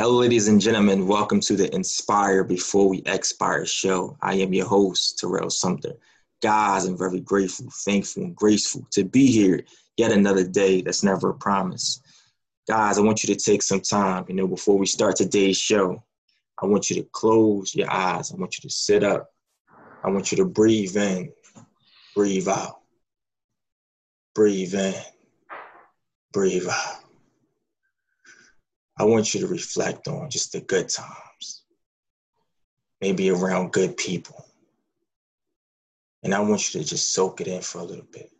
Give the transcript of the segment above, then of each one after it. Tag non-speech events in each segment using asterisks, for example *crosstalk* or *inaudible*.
Hello, ladies and gentlemen. Welcome to the Inspire Before We Expire show. I am your host, Terrell Sumter. Guys, I'm very grateful, thankful, and graceful to be here yet another day that's never a promise. Guys, I want you to take some time, you know, before we start today's show. I want you to close your eyes. I want you to sit up. I want you to breathe in, breathe out. Breathe in, breathe out. I want you to reflect on just the good times, maybe around good people. And I want you to just soak it in for a little bit.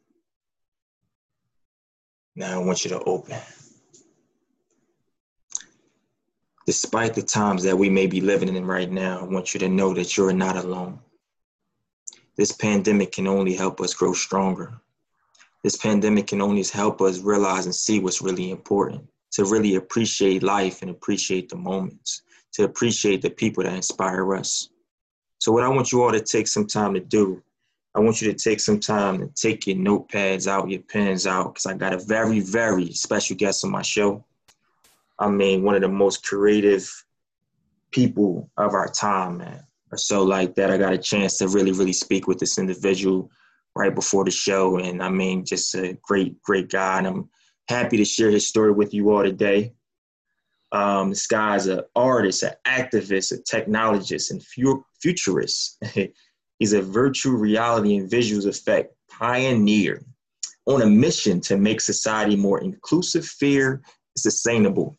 Now I want you to open. Despite the times that we may be living in right now, I want you to know that you're not alone. This pandemic can only help us grow stronger. This pandemic can only help us realize and see what's really important to really appreciate life and appreciate the moments, to appreciate the people that inspire us. So, what I want you all to take some time to do, I want you to take some time to take your notepads out, your pens out, because I got a very, very special guest on my show. I mean, one of the most creative people of our time, man. Or so like that. I got a chance to really, really speak with this individual right before the show. And I mean, just a great, great guy. And I'm happy to share his story with you all today. Um, this guy's an artist, an activist, a technologist, and fu- futurist. *laughs* He's a virtual reality and visuals effect pioneer on a mission to make society more inclusive, fair, and sustainable.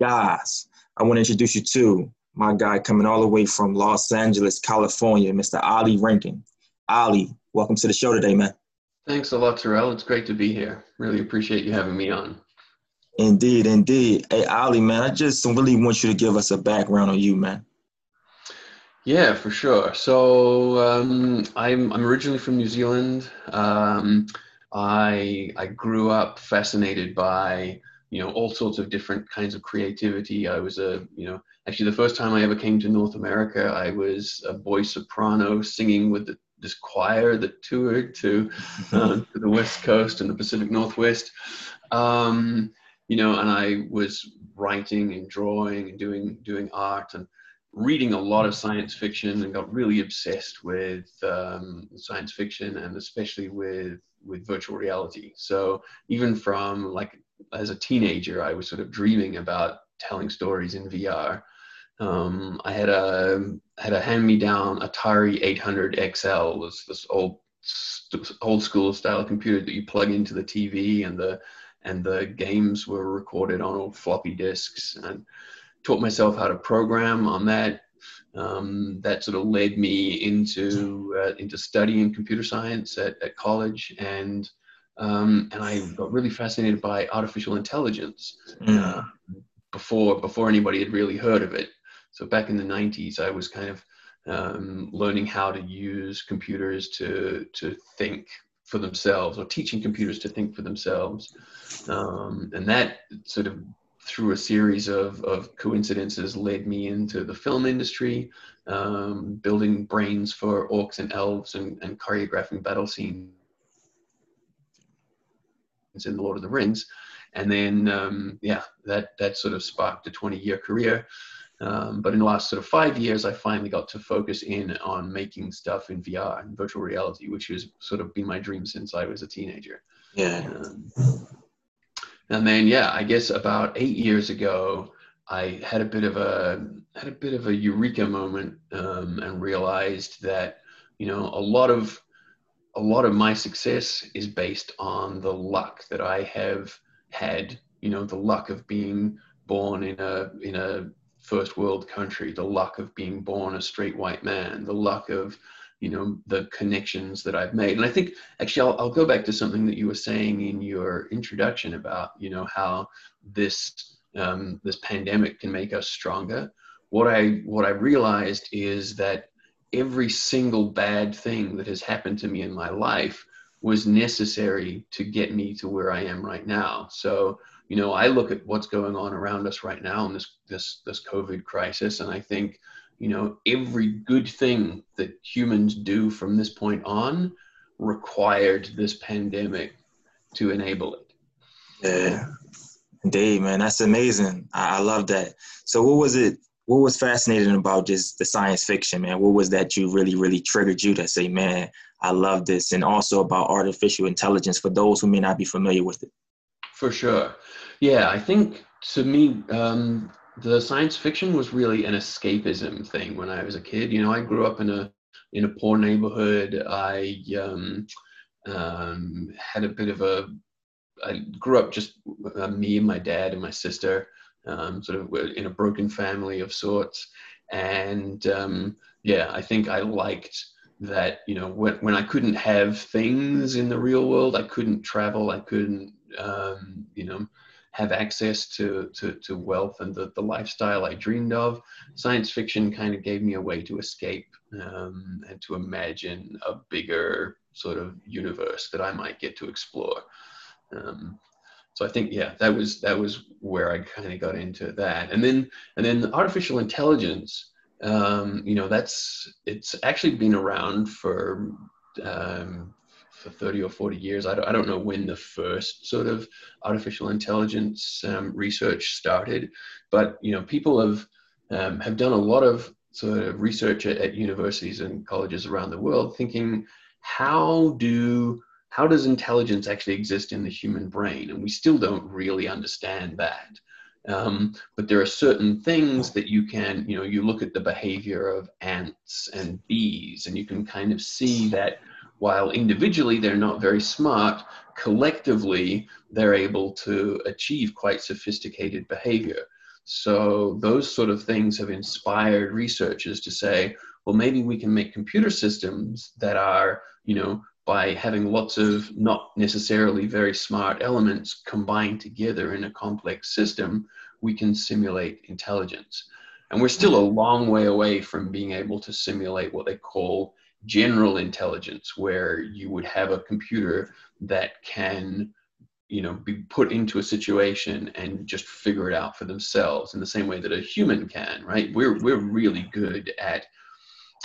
Guys, I want to introduce you to my guy coming all the way from Los Angeles, California, Mr. Ollie Rankin. Ollie, welcome to the show today, man. Thanks a lot, Terrell. It's great to be here. Really appreciate you having me on. Indeed, indeed. Hey, Ollie, man, I just really want you to give us a background on you, man. Yeah, for sure. So um, I'm I'm originally from New Zealand. Um, I I grew up fascinated by you know all sorts of different kinds of creativity. I was a you know actually the first time I ever came to North America, I was a boy soprano singing with the this choir that toured to, *laughs* uh, to the West Coast and the Pacific Northwest. Um, you know, and I was writing and drawing and doing doing art and reading a lot of science fiction and got really obsessed with um, science fiction and especially with with virtual reality. So even from like as a teenager, I was sort of dreaming about telling stories in VR. Um, I had a had a hand me down Atari 800 XL, was this old old school style computer that you plug into the TV and the and the games were recorded on old floppy disks and taught myself how to program on that. Um, that sort of led me into uh, into studying computer science at, at college and um, and I got really fascinated by artificial intelligence mm. uh, before before anybody had really heard of it. So back in the 90s, I was kind of um, learning how to use computers to, to think for themselves or teaching computers to think for themselves. Um, and that sort of through a series of, of coincidences led me into the film industry, um, building brains for orcs and elves and, and choreographing battle scenes in the Lord of the Rings. And then, um, yeah, that, that sort of sparked a 20 year career. Um, but in the last sort of five years, I finally got to focus in on making stuff in VR and virtual reality, which has sort of been my dream since I was a teenager. Yeah. Um, and then, yeah, I guess about eight years ago, I had a bit of a had a bit of a eureka moment um, and realized that you know a lot of a lot of my success is based on the luck that I have had. You know, the luck of being born in a in a first world country, the luck of being born a straight white man, the luck of, you know, the connections that I've made. And I think actually I'll, I'll go back to something that you were saying in your introduction about, you know, how this um, this pandemic can make us stronger. What I what I realized is that every single bad thing that has happened to me in my life was necessary to get me to where I am right now. So you know, I look at what's going on around us right now in this this this COVID crisis, and I think, you know, every good thing that humans do from this point on required this pandemic to enable it. Yeah, Indeed, man, that's amazing. I, I love that. So, what was it? What was fascinating about just the science fiction, man? What was that you really, really triggered you to say, man, I love this, and also about artificial intelligence for those who may not be familiar with it? For sure, yeah. I think to me, um, the science fiction was really an escapism thing when I was a kid. You know, I grew up in a in a poor neighborhood. I um, um, had a bit of a I grew up just uh, me and my dad and my sister, um, sort of in a broken family of sorts. And um, yeah, I think I liked that, you know, when, when I couldn't have things in the real world, I couldn't travel, I couldn't, um, you know, have access to, to, to wealth and the, the lifestyle I dreamed of. Science fiction kind of gave me a way to escape um, and to imagine a bigger sort of universe that I might get to explore. Um, so I think yeah, that was that was where I kind of got into that, and then and then artificial intelligence. Um, you know, that's it's actually been around for um, for 30 or 40 years. I don't, I don't know when the first sort of artificial intelligence um, research started, but you know, people have um, have done a lot of sort of research at, at universities and colleges around the world, thinking how do how does intelligence actually exist in the human brain? And we still don't really understand that. Um, but there are certain things that you can, you know, you look at the behavior of ants and bees, and you can kind of see that while individually they're not very smart, collectively they're able to achieve quite sophisticated behavior. So those sort of things have inspired researchers to say, well, maybe we can make computer systems that are, you know, by having lots of not necessarily very smart elements combined together in a complex system, we can simulate intelligence. And we're still a long way away from being able to simulate what they call general intelligence, where you would have a computer that can you know be put into a situation and just figure it out for themselves in the same way that a human can right? We're we're really good at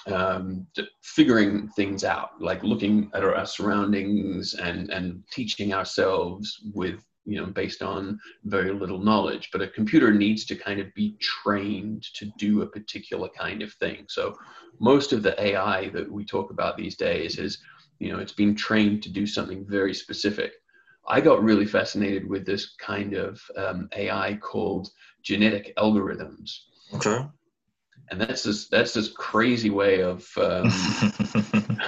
um, figuring things out, like looking at our, our, surroundings and, and teaching ourselves with, you know, based on very little knowledge. But a computer needs to kind of be trained to do a particular kind of thing. So most of the AI that we talk about these days is, you know, it's being trained to do something very specific. I got really fascinated with this kind of um, AI called genetic algorithms. Okay and that's this that's this crazy way of um, *laughs*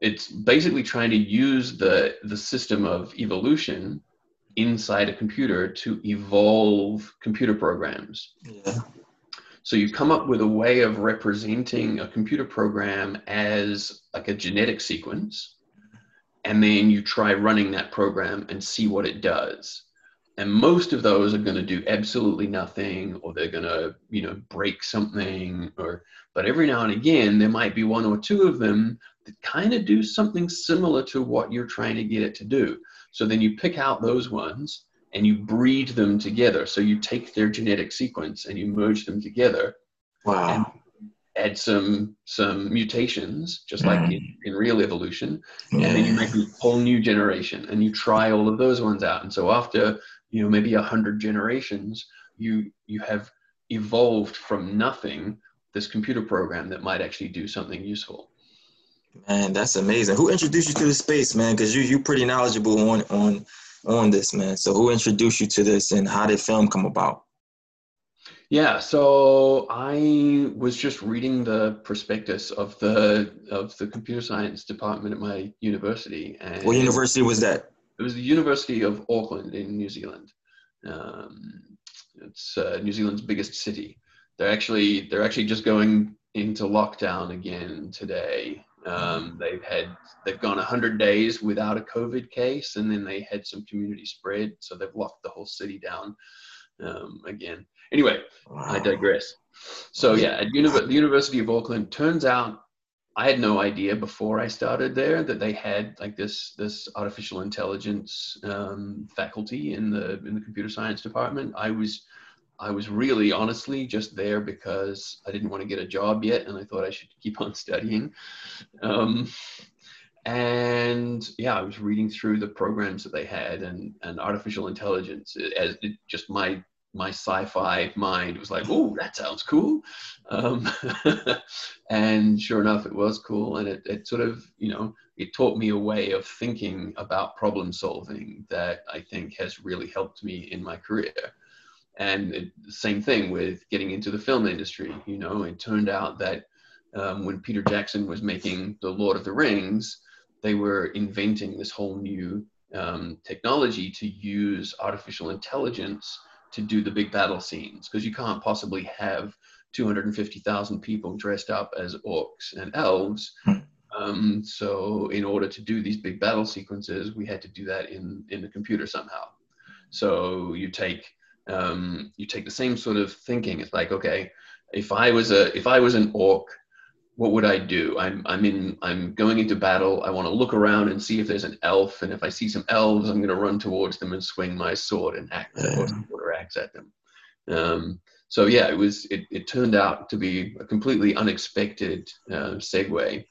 it's basically trying to use the the system of evolution inside a computer to evolve computer programs. Yeah. so you come up with a way of representing a computer program as like a genetic sequence and then you try running that program and see what it does. And most of those are going to do absolutely nothing or they're going to you know break something or but every now and again there might be one or two of them that kind of do something similar to what you're trying to get it to do so then you pick out those ones and you breed them together. So you take their genetic sequence and you merge them together wow. add some some mutations just like mm. in, in real evolution. And then you make a whole new generation and you try all of those ones out. And so after you know maybe a hundred generations you you have evolved from nothing this computer program that might actually do something useful man that's amazing who introduced you to the space man because you you pretty knowledgeable on on on this man so who introduced you to this and how did film come about yeah, so I was just reading the prospectus of the of the computer science department at my university. And what university was that? It was the University of Auckland in New Zealand. Um, it's uh, New Zealand's biggest city. They're actually they're actually just going into lockdown again today. Um, they've had they've gone 100 days without a COVID case, and then they had some community spread, so they've locked the whole city down um, again. Anyway, wow. I digress. So yeah, at uni- the University of Auckland, turns out I had no idea before I started there that they had like this this artificial intelligence um, faculty in the in the computer science department. I was I was really honestly just there because I didn't want to get a job yet, and I thought I should keep on studying. Um, and yeah, I was reading through the programs that they had and and artificial intelligence as it, just my my sci-fi mind was like, oh, that sounds cool. Um, *laughs* and sure enough, it was cool. And it, it sort of, you know, it taught me a way of thinking about problem solving that I think has really helped me in my career. And it, same thing with getting into the film industry. You know, it turned out that um, when Peter Jackson was making The Lord of the Rings, they were inventing this whole new um, technology to use artificial intelligence to do the big battle scenes because you can't possibly have 250,000 people dressed up as orcs and elves. Hmm. Um, so in order to do these big battle sequences, we had to do that in in the computer somehow. So you take um, you take the same sort of thinking. It's like okay, if I was a if I was an orc what would I do? I'm I'm in I'm going into battle. I want to look around and see if there's an elf, and if I see some elves, I'm going to run towards them and swing my sword and axe or axe at them. Um, so yeah, it was it, it turned out to be a completely unexpected uh, segue.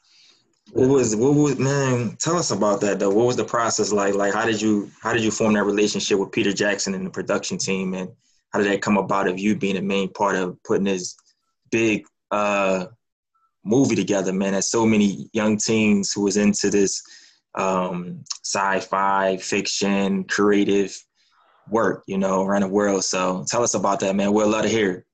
What was what was man? Tell us about that though. What was the process like? Like how did you how did you form that relationship with Peter Jackson and the production team, and how did that come about of you being a main part of putting this big uh movie together, man. There's so many young teens who was into this um, sci-fi, fiction, creative work, you know, around the world. So tell us about that, man. We'd love to hear.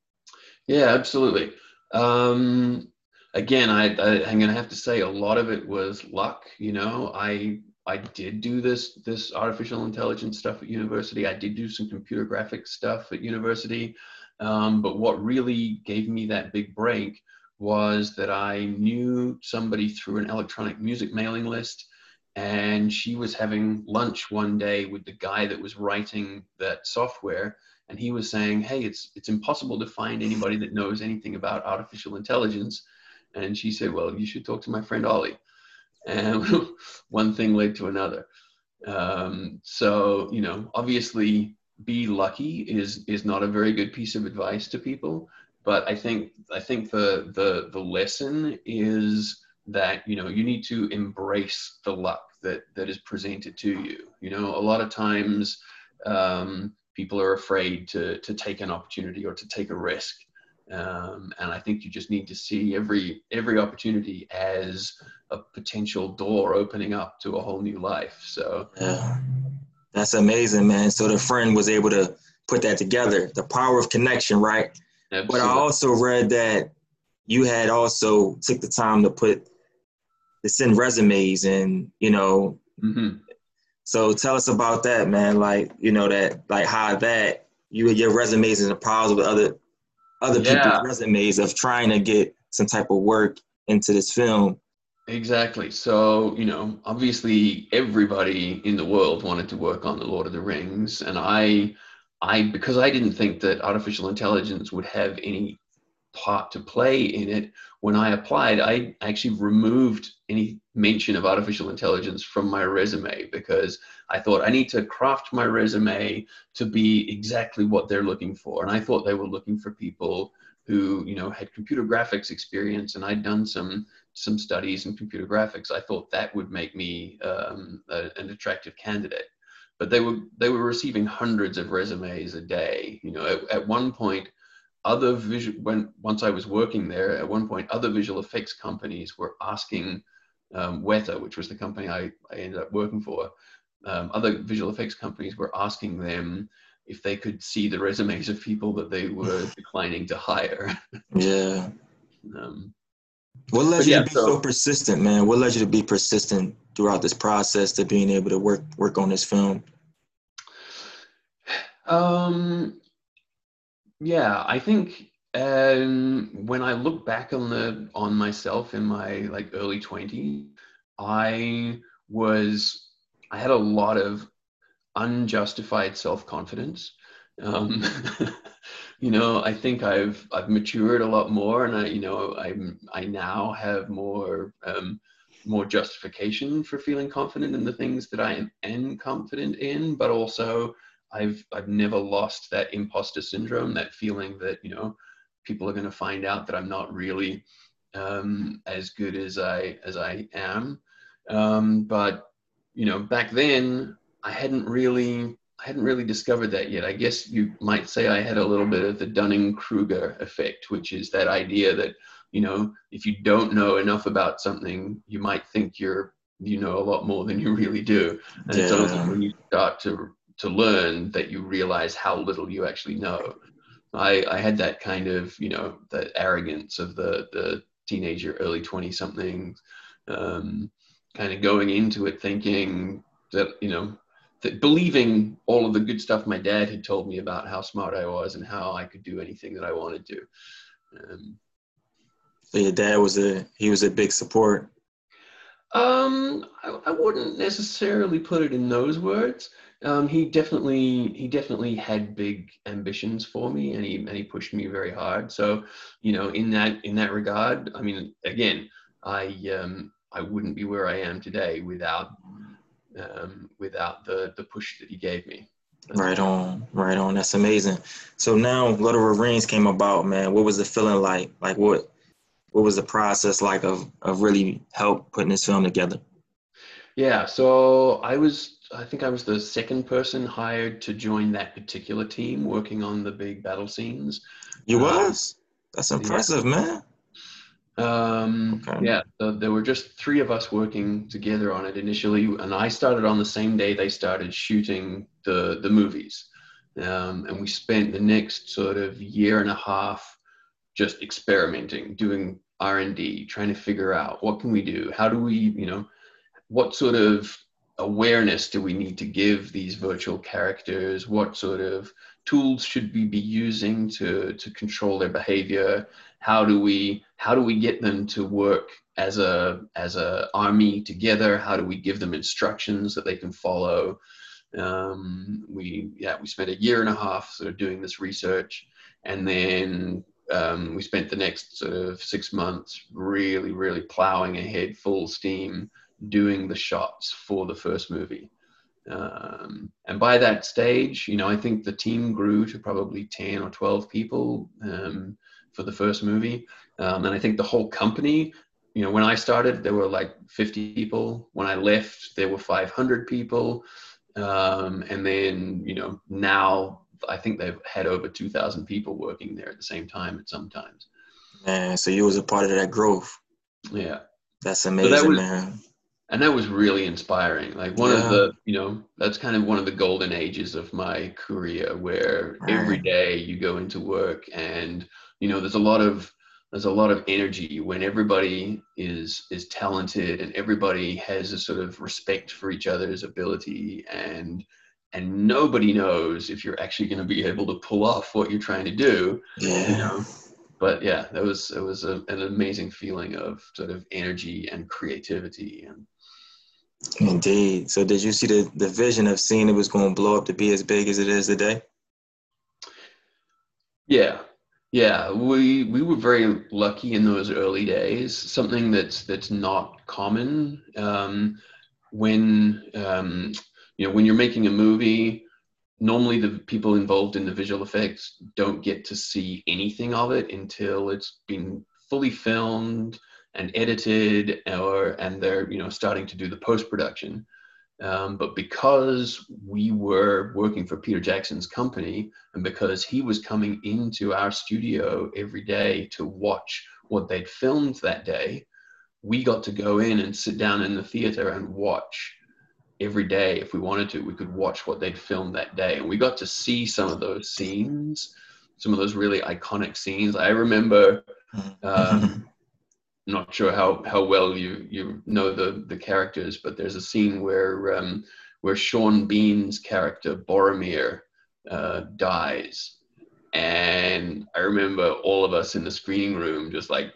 Yeah, absolutely. Um, again, I, I, I'm gonna have to say a lot of it was luck. You know, I I did do this this artificial intelligence stuff at university. I did do some computer graphics stuff at university. Um, but what really gave me that big break was that I knew somebody through an electronic music mailing list, and she was having lunch one day with the guy that was writing that software, and he was saying, "Hey, it's it's impossible to find anybody that knows anything about artificial intelligence," and she said, "Well, you should talk to my friend Ollie," and *laughs* one thing led to another. Um, so you know, obviously, be lucky is is not a very good piece of advice to people but I think I think the the the lesson is that you know you need to embrace the luck that that is presented to you. You know, a lot of times um, people are afraid to to take an opportunity or to take a risk, um, and I think you just need to see every every opportunity as a potential door opening up to a whole new life. So yeah, that's amazing, man. So the friend was able to put that together. The power of connection, right? Absolutely. But I also read that you had also took the time to put to send resumes and you know. Mm-hmm. So tell us about that, man. Like you know that like how that you your resumes and the piles with other other yeah. people's resumes of trying to get some type of work into this film. Exactly. So, you know, obviously everybody in the world wanted to work on The Lord of the Rings. And I I because I didn't think that artificial intelligence would have any part to play in it. When I applied, I actually removed any mention of artificial intelligence from my resume because I thought I need to craft my resume to be exactly what they're looking for. And I thought they were looking for people who, you know, had computer graphics experience, and I'd done some some studies in computer graphics. I thought that would make me um, a, an attractive candidate but they were they were receiving hundreds of resumes a day. You know, at, at one point, other visual when once I was working there, at one point, other visual effects companies were asking um, Weta, which was the company I, I ended up working for, um, other visual effects companies were asking them if they could see the resumes of people that they were *laughs* declining to hire. yeah. *laughs* Um, what led you yeah, to be so, so, persistent, man? What led you to be persistent throughout this process to being able to work work on this film? *sighs* Um, yeah, I think um, when I look back on the on myself in my like early 20s, I was I had a lot of unjustified self confidence. Um, *laughs* you know, I think I've I've matured a lot more, and I you know I'm I now have more um, more justification for feeling confident in the things that I am, am confident in, but also I've I've never lost that imposter syndrome, that feeling that you know people are going to find out that I'm not really um, as good as I as I am. Um, but you know, back then I hadn't really I hadn't really discovered that yet. I guess you might say I had a little bit of the Dunning Kruger effect, which is that idea that you know if you don't know enough about something, you might think you're you know a lot more than you really do, and yeah. it's only when you start to to learn that you realize how little you actually know. I, I had that kind of you know the arrogance of the the teenager, early twenty something, um, kind of going into it thinking that you know that believing all of the good stuff my dad had told me about how smart I was and how I could do anything that I wanted to. Um, so your dad was a he was a big support. Um, I, I wouldn't necessarily put it in those words. Um, he definitely he definitely had big ambitions for me, and he and he pushed me very hard. So, you know, in that in that regard, I mean, again, I um, I wouldn't be where I am today without um, without the the push that he gave me. Right on, right on. That's amazing. So now the Rings came about, man. What was the feeling like? Like what what was the process like of of really help putting this film together? Yeah, so I was I think I was the second person hired to join that particular team working on the big battle scenes. You um, was? That's impressive, yeah. man. Um, okay. Yeah, so there were just three of us working together on it initially, and I started on the same day they started shooting the the movies, um, and we spent the next sort of year and a half just experimenting, doing R and D, trying to figure out what can we do, how do we, you know, what sort of awareness do we need to give these virtual characters, what sort of tools should we be using to to control their behavior? How do we how do we get them to work as a as a army together? How do we give them instructions that they can follow? Um, we yeah we spent a year and a half sort of doing this research and then um, we spent the next sort of six months really really plowing ahead full steam doing the shots for the first movie um, and by that stage you know i think the team grew to probably 10 or 12 people um, for the first movie. Um, and I think the whole company, you know, when I started, there were like 50 people. When I left, there were 500 people. Um, and then, you know, now I think they've had over 2,000 people working there at the same time at some times. Man, so you was a part of that growth. Yeah. That's amazing, so that was, man. And that was really inspiring. Like one yeah. of the, you know, that's kind of one of the golden ages of my career where every day you go into work and you know there's a lot of there's a lot of energy when everybody is is talented and everybody has a sort of respect for each other's ability and and nobody knows if you're actually going to be able to pull off what you're trying to do yeah. you know but yeah that was it was a, an amazing feeling of sort of energy and creativity and indeed so did you see the the vision of seeing it was going to blow up to be as big as it is today yeah yeah, we we were very lucky in those early days. Something that's that's not common um, when um, you know when you're making a movie. Normally, the people involved in the visual effects don't get to see anything of it until it's been fully filmed and edited, or and they're you know starting to do the post production. Um, but because we were working for Peter Jackson's company, and because he was coming into our studio every day to watch what they'd filmed that day, we got to go in and sit down in the theater and watch every day if we wanted to. We could watch what they'd filmed that day, and we got to see some of those scenes, some of those really iconic scenes. I remember. *laughs* Um, not sure how how well you you know the the characters, but there's a scene where um, where Sean Bean's character Boromir uh, dies, and I remember all of us in the screening room just like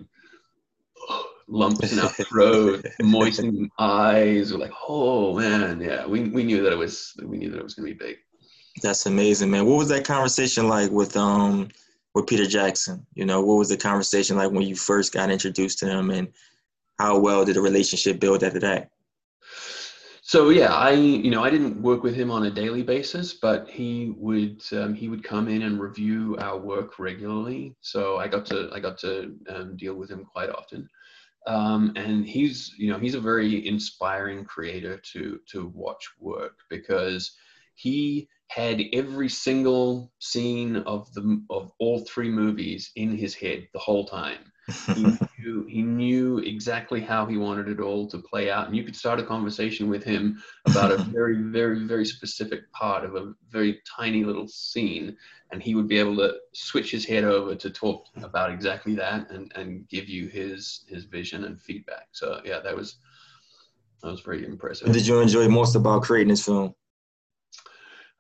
*gasps* lumps in our *laughs* throat, moistening eyes. We're like, oh man, yeah. We we knew that it was we knew that it was gonna be big. That's amazing, man. What was that conversation like with um with Peter Jackson? You know, what was the conversation like when you first got introduced to him, and how well did the relationship build after that? So yeah, I you know I didn't work with him on a daily basis, but he would um, he would come in and review our work regularly. So I got to I got to um, deal with him quite often. Um, and he's, you know, he's a very inspiring creator to to watch work because he had every single scene of the of all three movies in his head the whole time. he, *laughs* knew, he knew exactly how he wanted it all to play out, and you could start a conversation with him about a *laughs* very, very, very specific part of a very tiny little scene, and he would be able to switch his head over to talk about exactly that and, and give you his his vision and feedback. So yeah, that was that was very impressive. What did you enjoy most about creating this film?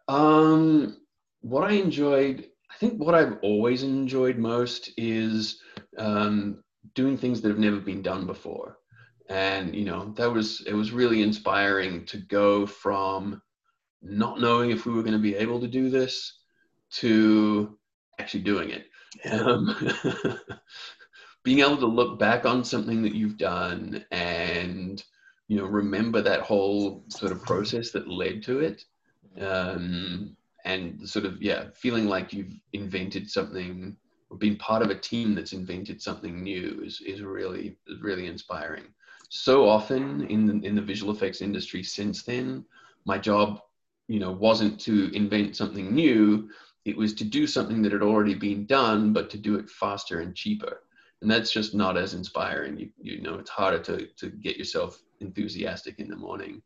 Um, what I enjoyed, I think what I've always enjoyed most is um, doing things that have never been done before. And, you know, that was, it was really inspiring to go from not knowing if we were going to be able to do this to actually doing it. Um, *laughs* being able to look back on something that you've done and, you know, remember that whole sort of process that led to it um, and sort of yeah feeling like you've invented something or been part of a team that's invented something new is, is really really inspiring. So often in the, in the visual effects industry since then my job you know wasn't to invent something new. It was to do something that had already been done but to do it faster and cheaper. And that's just not as inspiring. You, you know it's harder to, to get yourself enthusiastic in the morning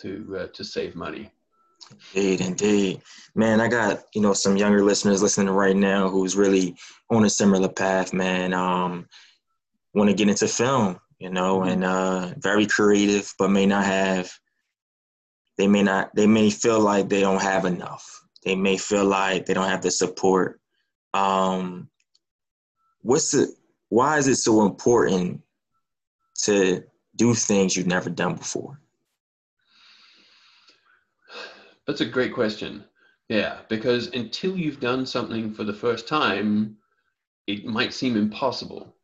to uh, to save money Indeed, indeed. Man, I got, you know, some younger listeners listening right now who's really on a similar path, man. Um, want to get into film, you know, mm-hmm. and uh very creative, but may not have they may not they may feel like they don't have enough. They may feel like they don't have the support. Um what's it why is it so important to do things you've never done before? That's a great question. Yeah, because until you've done something for the first time, it might seem impossible.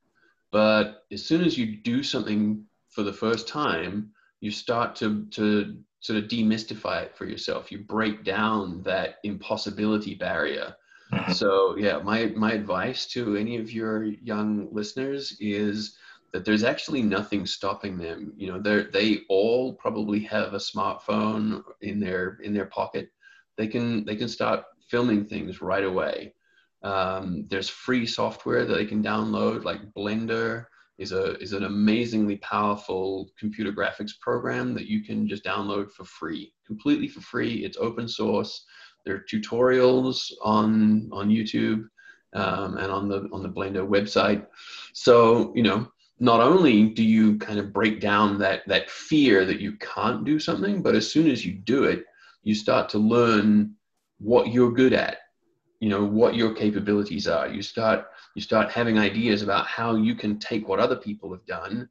But as soon as you do something for the first time, you start to, to sort of demystify it for yourself. You break down that impossibility barrier. Mm-hmm. So yeah, my my advice to any of your young listeners is that there's actually nothing stopping them. You know, they they all probably have a smartphone in their in their pocket. They can they can start filming things right away. Um, there's free software that they can download, like Blender is a is an amazingly powerful computer graphics program that you can just download for free, completely for free. It's open source. There are tutorials on on YouTube um, and on the on the Blender website. So you know not only do you kind of break down that that fear that you can't do something but as soon as you do it you start to learn what you're good at you know what your capabilities are. You start you start having ideas about how you can take what other people have done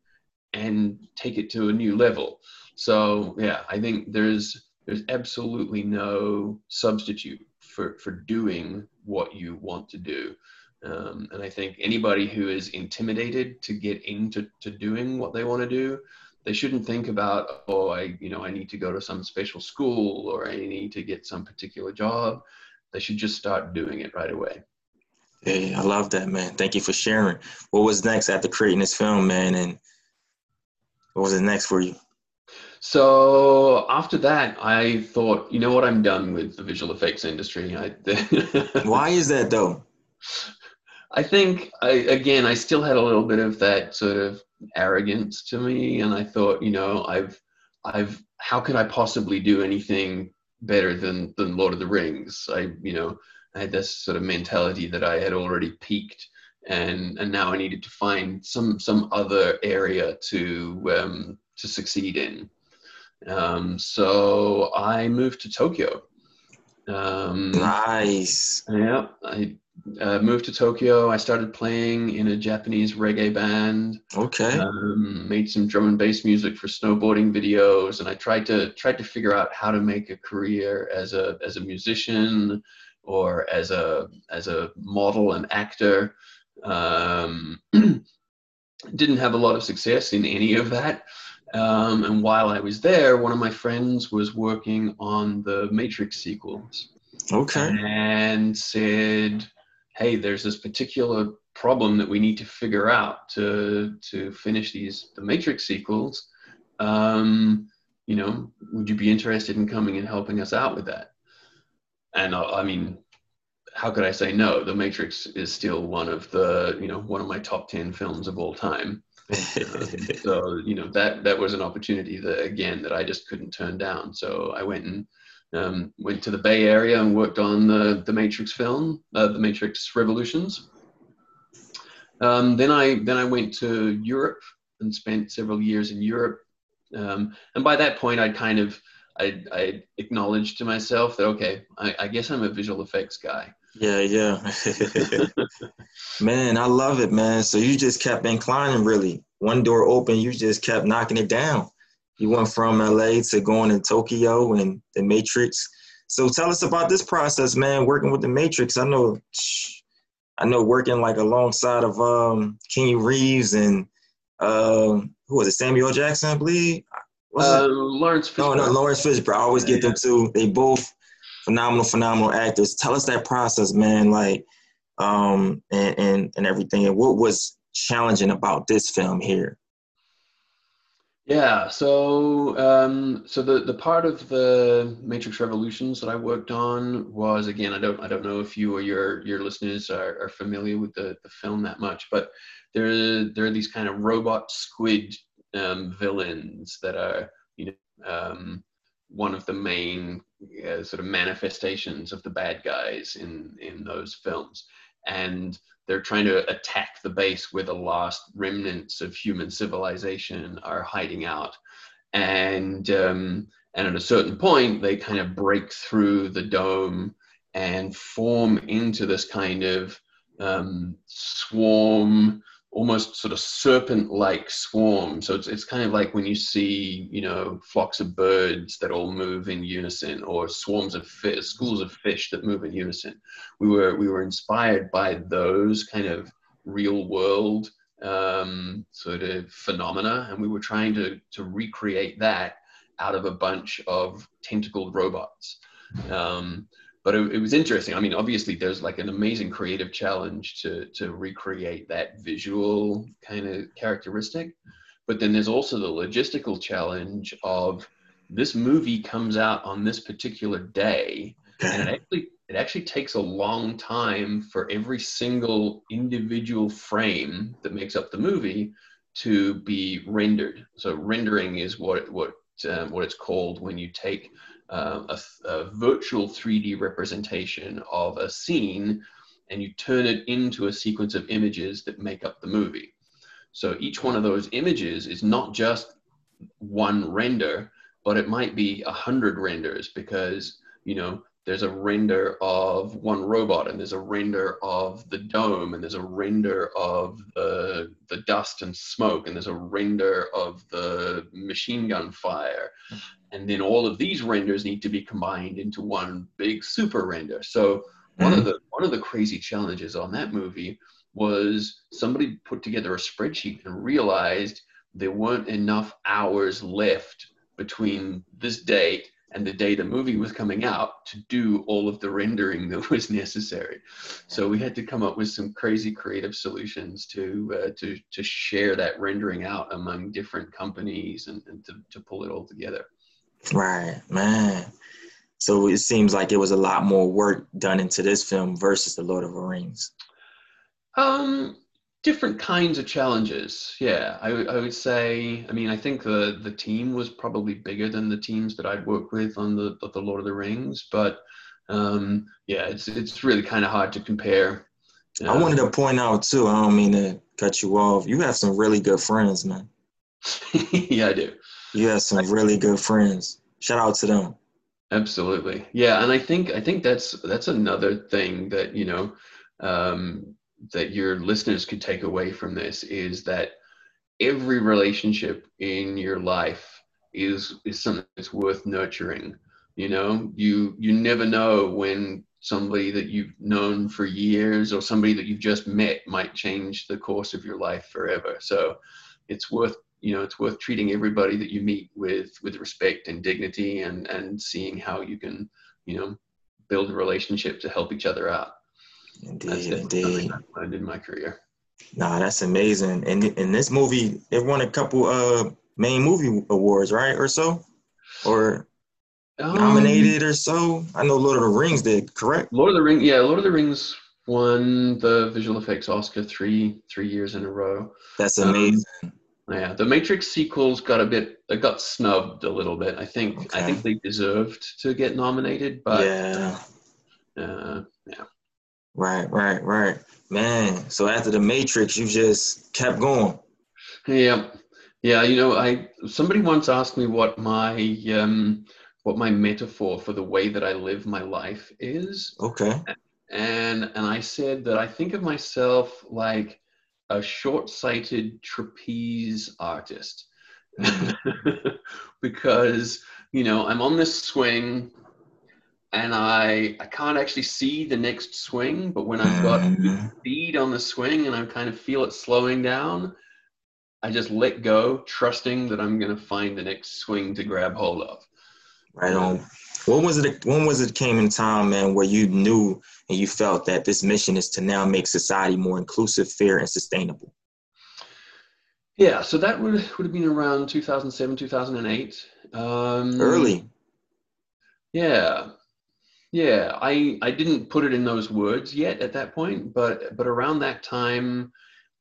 and take it to a new level. So yeah i think there's there's absolutely no substitute for for doing what you want to do um, and I think anybody who is intimidated to get into to doing what they want to do, they shouldn't think about, oh, I, you know, I need to go to some special school or I need to get some particular job. They should just start doing it right away. Hey, I love that, man. Thank you for sharing. What was next after creating this film, man? And what was it next for you? So after that, I thought, you know what, I'm done with the visual effects industry. I, *laughs* Why is that though? I think I, again, I still had a little bit of that sort of arrogance to me, and I thought, you know, I've, I've, how could I possibly do anything better than than Lord of the Rings? I, you know, I had this sort of mentality that I had already peaked, and and now I needed to find some some other area to um, to succeed in. Um, so I moved to Tokyo. Um, nice. Yeah, I uh, moved to Tokyo. I started playing in a Japanese reggae band. Okay. Um, made some drum and bass music for snowboarding videos, and I tried to tried to figure out how to make a career as a as a musician or as a as a model and actor. Um, *clears throat* didn't have a lot of success in any of that. Um, and while I was there, one of my friends was working on the Matrix sequels. Okay. And said, hey, there's this particular problem that we need to figure out to to finish these the Matrix sequels. Um, you know, would you be interested in coming and helping us out with that? And I, I mean, how could I say no? The Matrix is still one of the you know one of my top ten films of all time. um, *laughs* so you know that that was an opportunity that again that I just couldn't turn down. So I went and um, went to the Bay Area and worked on the the Matrix film, uh, the Matrix Revolutions. Um, then I then I went to Europe and spent several years in Europe. Um, and by that point, I'd kind of I, I acknowledged to myself that okay, I, I guess I'm a visual effects guy. Yeah, yeah. *laughs* man, I love it, man. So you just kept inclining, really. One door open, you just kept knocking it down. You went from LA to going to Tokyo and the Matrix. So tell us about this process, man. Working with the Matrix. I know, I know, working like alongside of um, Keanu Reeves and uh, who was it, Samuel Jackson, I believe. Uh, Laurence Fishburne. No, no, Laurence Fishburne. I always get them too. They both phenomenal, phenomenal actors. Tell us that process, man. Like, um, and and, and everything. And what was challenging about this film here? Yeah, so um, so the the part of the Matrix Revolutions that I worked on was again I don't I don't know if you or your your listeners are, are familiar with the, the film that much, but there there are these kind of robot squid um, villains that are you know um, one of the main uh, sort of manifestations of the bad guys in in those films. And they're trying to attack the base where the last remnants of human civilization are hiding out. And um, and at a certain point they kind of break through the dome and form into this kind of um, swarm almost sort of serpent-like swarm. So it's, it's kind of like when you see, you know, flocks of birds that all move in unison, or swarms of fish, schools of fish that move in unison. We were we were inspired by those kind of real-world um, sort of phenomena, and we were trying to to recreate that out of a bunch of tentacled robots. Um, but it, it, was interesting. I mean, obviously, there's like an amazing creative challenge to to recreate that visual kind of characteristic, but then there's also the logistical challenge of this movie comes out on this particular day, and it *laughs* actually it actually takes a long time for every single individual frame that makes up the movie to be rendered. So rendering is what what um, what it's called when you take uh, a, a, virtual 3D representation of a scene and you turn it into a sequence of images that make up the movie. So each one of those images is not just one render, but it might be a hundred renders because, you know, there's a render of one robot and there's a render of the dome and there's a render of the, the dust and smoke and there's a render of the machine gun fire and then all of these renders need to be combined into one big super render so one mm-hmm. of the one of the crazy challenges on that movie was somebody put together a spreadsheet and realized there weren't enough hours left between this date and the day the movie was coming out to do all of the rendering that was necessary. So we had to come up with some crazy creative solutions to uh, to to share that rendering out among different companies and, and to, to pull it all together. Right, man. So it seems like it was a lot more work done into this film versus the Lord of the Rings. Um, different kinds of challenges. Yeah, I, I would say. I mean, I think the the team was probably bigger than the teams that I'd worked with on the the Lord of the Rings, but um, yeah, it's it's really kind of hard to compare. Uh, I wanted to point out too. I don't mean to cut you off. You have some really good friends, man. *laughs* yeah, I do. You have some really good friends. Shout out to them. Absolutely. Yeah, and I think I think that's that's another thing that you know um, that your listeners could take away from this is that every relationship in your life is is something that's worth nurturing. You know, you you never know when somebody that you've known for years or somebody that you've just met might change the course of your life forever. So it's worth you know it's worth treating everybody that you meet with with respect and dignity and and seeing how you can you know build a relationship to help each other out indeed indeed i did my career Nah, that's amazing. And in this movie, it won a couple uh main movie awards, right, or so, or um, nominated or so. I know Lord of the Rings did, correct? Lord of the Rings, yeah, Lord of the Rings won the visual effects Oscar three three years in a row. That's amazing. Um, yeah, the Matrix sequels got a bit, it got snubbed a little bit. I think, okay. I think they deserved to get nominated, but yeah, uh, yeah. Right, right, right, man. So after the Matrix, you just kept going. Yeah, yeah. You know, I somebody once asked me what my um, what my metaphor for the way that I live my life is. Okay. And and I said that I think of myself like a short-sighted trapeze artist *laughs* because you know i'm on this swing and i i can't actually see the next swing but when i've got *laughs* speed on the swing and i kind of feel it slowing down i just let go trusting that i'm going to find the next swing to grab hold of. Right on. When was it when was it came in time man where you knew and you felt that this mission is to now make society more inclusive fair and sustainable? Yeah so that would would have been around 2007 2008 um, early. Yeah yeah i i didn't put it in those words yet at that point but but around that time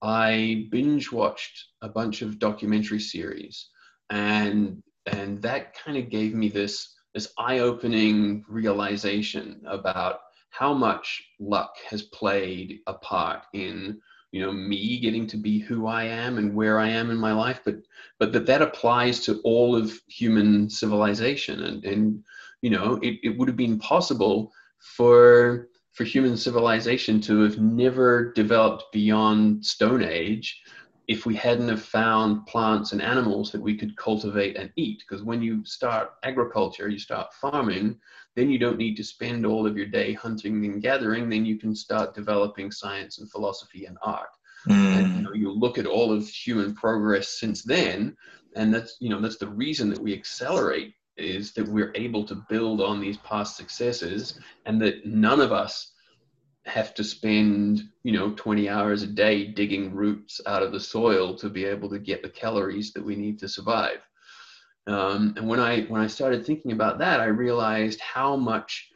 i binge watched a bunch of documentary series. And and that kind of gave me this this eye-opening realization about how much luck has played a part in you know me getting to be who i am and where i am in my life. But but that that applies to all of human civilization. And and you know it, it would have been possible for for human civilization to have never developed beyond stone age if we hadn't have found plants and animals that we could cultivate and eat because when you start agriculture you start farming then you don't need to spend all of your day hunting and gathering then you can start developing science and philosophy and art mm. and you, know, you look at all of human progress since then and that's you know that's the reason that we accelerate is that we're able to build on these past successes and that none of us have to spend you know 20 hours a day digging roots out of the soil to be able to get the calories that we need to survive. Um, and when i when i started thinking about that i realized how much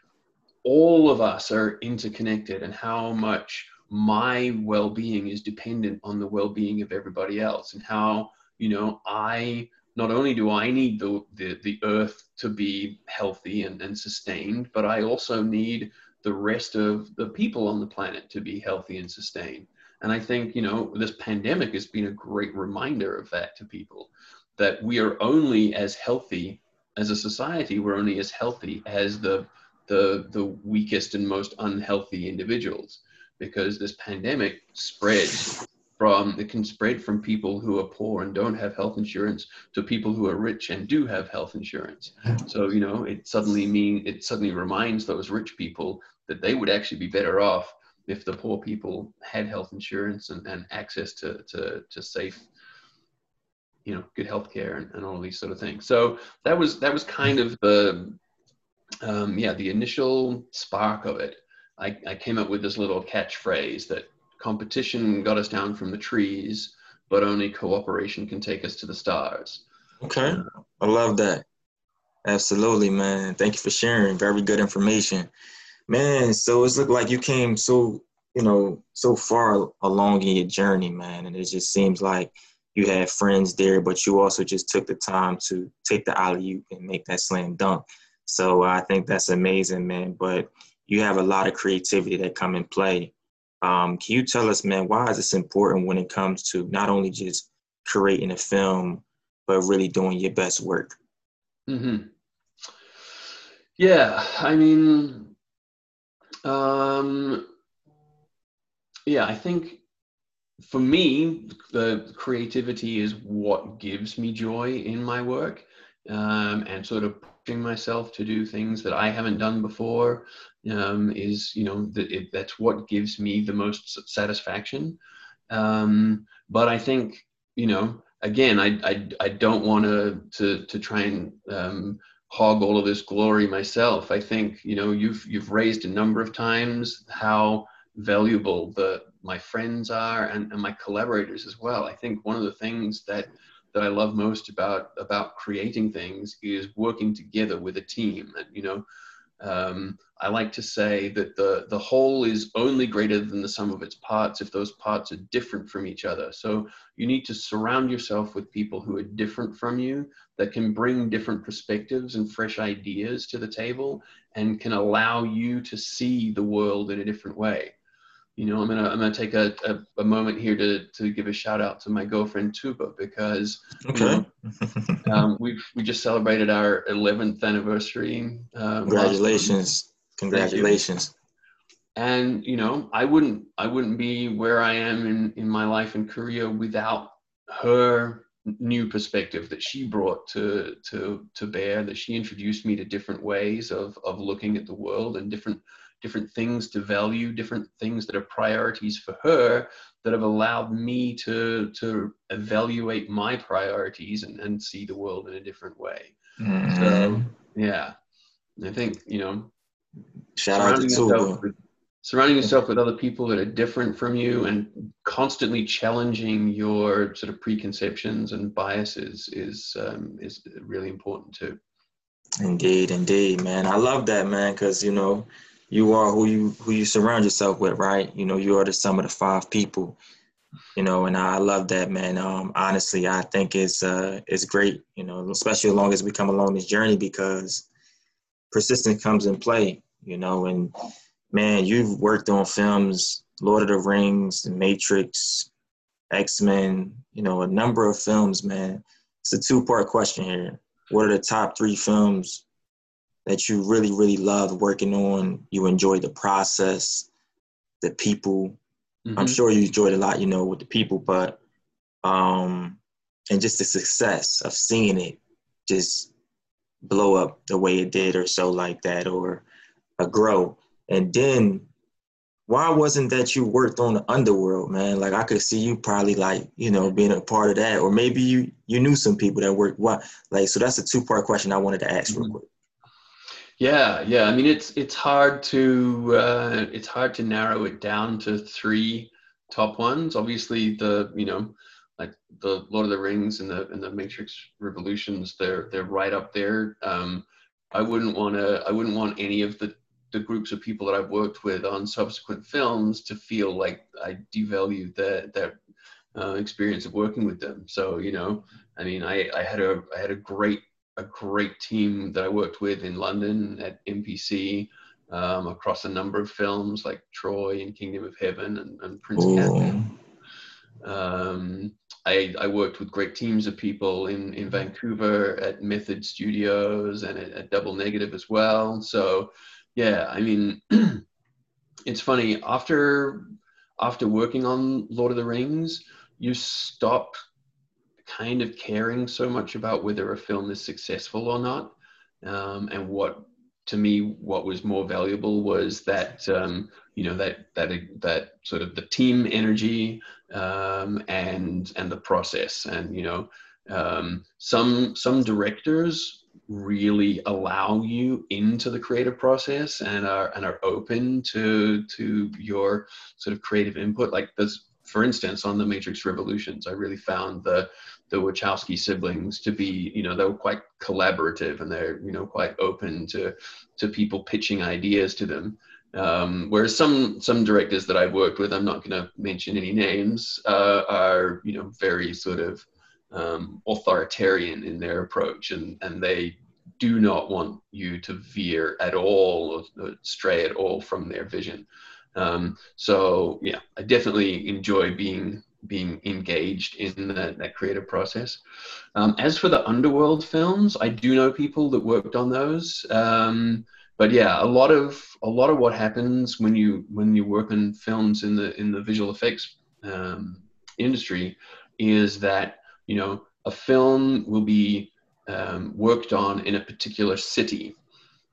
all of us are interconnected and how much my well-being is dependent on the well-being of everybody else and how you know i not only do i need the the, the earth to be healthy and, and sustained but i also need the rest of the people on the planet to be healthy and sustained. And I think, you know, this pandemic has been a great reminder of that to people that we are only as healthy as a society, we're only as healthy as the the the weakest and most unhealthy individuals because this pandemic spreads from it can spread from people who are poor and don't have health insurance to people who are rich and do have health insurance. So you know it suddenly mean it suddenly reminds those rich people that they would actually be better off if the poor people had health insurance and, and access to, to, to safe you know good health care and, and all these sort of things. So that was that was kind of the um, yeah the initial spark of it. I, I came up with this little catchphrase that competition got us down from the trees, but only cooperation can take us to the stars. Okay. I love that. Absolutely, man. Thank you for sharing. Very good information. Man, so it's looked like you came so, you know, so far along in your journey, man. And it just seems like you had friends there, but you also just took the time to take the alley oop and make that slam dunk. So uh, I think that's amazing, man. But you have a lot of creativity that come in play um, can you tell us, man, why is this important when it comes to not only just creating a film, but really doing your best work? Mm-hmm. Yeah, I mean, um, yeah, I think for me, the creativity is what gives me joy in my work um, and sort of pushing myself to do things that I haven't done before um, is, you know, that it, that's what gives me the most satisfaction. Um, but I think, you know, again, I, I, I don't want to, to, to try and um, hog all of this glory myself. I think, you know, you've, you've raised a number of times how valuable the, my friends are and, and my collaborators as well. I think one of the things that that I love most about about creating things is working together with a team. And you know, um, I like to say that the the whole is only greater than the sum of its parts if those parts are different from each other. So you need to surround yourself with people who are different from you that can bring different perspectives and fresh ideas to the table and can allow you to see the world in a different way you know, I'm gonna I'm gonna take a, a, a, moment here to to give a shout out to my girlfriend Tuba because okay. you know, *laughs* um, we've we just celebrated our 11th anniversary. Um, Congratulations! Congratulations! And you know, I wouldn't I wouldn't be where I am in in my life and career without her new perspective that she brought to to to bear. That she introduced me to different ways of of looking at the world and different different things to value, different things that are priorities for her that have allowed me to to evaluate my priorities and, and see the world in a different way. Mm. So yeah, I think you know, shout out to surrounding yourself with other people that are different from you and constantly challenging your sort of preconceptions and biases is um, is really important too. Indeed, indeed, man. I love that, man, because you know you are who you who you surround yourself with, right? You know, you are the sum of the five people. You know, and I love that, man. Um, honestly, I think it's uh, it's great. You know, especially as long as we come along this journey because persistence comes in play. You know, and man, you've worked on films, Lord of the Rings, The Matrix, X Men. You know, a number of films, man. It's a two part question here. What are the top three films that you really, really love working on. You enjoy the process, the people. Mm-hmm. I'm sure you enjoyed a lot, you know, with the people, but um, and just the success of seeing it just blow up the way it did, or so like that, or a grow. And then why wasn't that you worked on the underworld, man? Like I could see you probably like, you know, being a part of that, or maybe you you knew some people that worked. What like so? That's a two part question I wanted to ask mm-hmm. real quick. Yeah, yeah. I mean, it's it's hard to uh, it's hard to narrow it down to three top ones. Obviously, the you know like the Lord of the Rings and the and the Matrix Revolutions, they're they're right up there. Um, I wouldn't want to. I wouldn't want any of the the groups of people that I've worked with on subsequent films to feel like I devalue that that uh, experience of working with them. So you know, I mean, I I had a I had a great a great team that I worked with in London at MPC um, across a number of films like Troy and Kingdom of Heaven and, and Prince Caspian. Um, I, I, worked with great teams of people in, in Vancouver at Method Studios and at, at Double Negative as well. So, yeah, I mean, *clears throat* it's funny after after working on Lord of the Rings, you stop kind of caring so much about whether a film is successful or not. Um, and what to me what was more valuable was that um, you know that that that sort of the team energy um, and and the process and you know um, some some directors really allow you into the creative process and are and are open to to your sort of creative input like there's for instance on the matrix revolutions i really found the the Wachowski siblings to be, you know, they were quite collaborative and they're, you know, quite open to to people pitching ideas to them. Um, whereas some some directors that I've worked with, I'm not going to mention any names, uh, are you know very sort of um, authoritarian in their approach, and and they do not want you to veer at all or stray at all from their vision. Um, so yeah, I definitely enjoy being being engaged in that, that creative process. Um, as for the underworld films, I do know people that worked on those. Um, but yeah, a lot of a lot of what happens when you when you work on films in the in the visual effects um, industry is that you know a film will be um, worked on in a particular city.